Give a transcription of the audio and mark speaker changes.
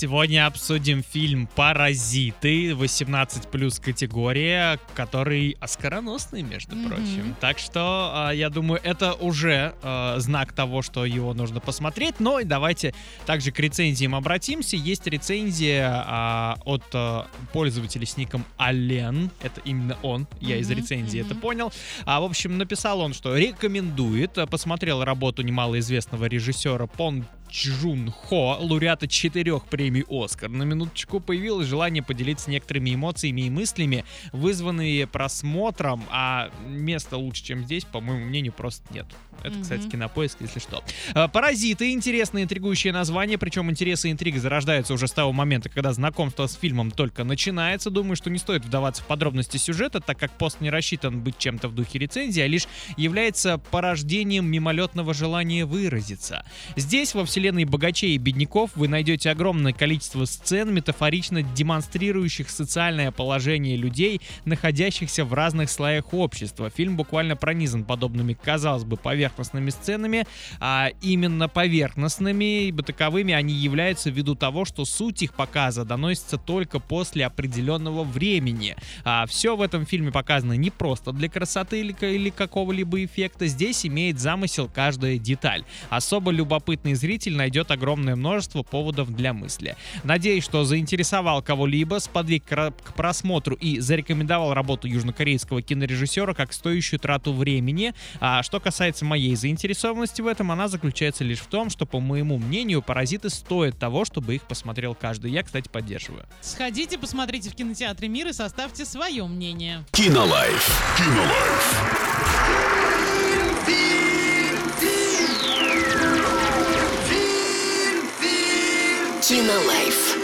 Speaker 1: Сегодня обсудим фильм «Паразиты», 18 плюс категория, который оскароносный, между
Speaker 2: Мгм.
Speaker 1: прочим. Так что, а, я думаю, это уже а, знак того, что его нужно посмотреть. Но давайте также к рецензиям обратимся. Есть рецензия а, от пользователя с ником Ален. Это именно он, я из
Speaker 2: Мгм,
Speaker 1: рецензии это
Speaker 2: мгм.
Speaker 1: понял. А, в общем, написал он, что рекомендует. Посмотрел работу немалоизвестного режиссера Пон Чжун Хо, лауреата четырех премий «Оскар». На минуточку появилось желание поделиться некоторыми эмоциями и мыслями, вызванные просмотром, а места лучше, чем здесь, по моему мнению, просто нет. Это,
Speaker 2: Мгм.
Speaker 1: кстати, кинопоиск, если что. А, «Паразиты» — интересное интригующее название, причем интересы и интриги зарождаются уже с того момента, когда знакомство с фильмом только начинается. Думаю, что не стоит вдаваться в подробности сюжета, так как пост не рассчитан быть чем-то в духе рецензии, а лишь является порождением мимолетного желания выразиться. Здесь, во вселенной богачей и бедняков, вы найдете огромное количество сцен, метафорично демонстрирующих социальное положение людей, находящихся в разных слоях общества. Фильм буквально пронизан подобными, казалось бы, поверхностными сценами, а именно поверхностными, ибо таковыми они являются ввиду того, что суть их показа доносится только после определенного времени. А все в этом фильме показано не просто для красоты или, или какого-либо эффекта, здесь имеет замысел каждая деталь. Особо любопытный зритель найдет огромное множество поводов для мысли. Надеюсь, что заинтересовал кого-либо, сподвиг к просмотру и зарекомендовал работу южнокорейского кинорежиссера как стоящую трату времени. А что касается моей заинтересованности в этом, она заключается лишь в том, что, по моему мнению, «Паразиты» стоят того, чтобы их посмотрел каждый. Я, кстати, поддерживаю.
Speaker 2: Сходите, посмотрите в кинотеатре «Мир» и составьте свое мнение.
Speaker 3: Кинолайф. Кинолайф.
Speaker 4: Кинолайф.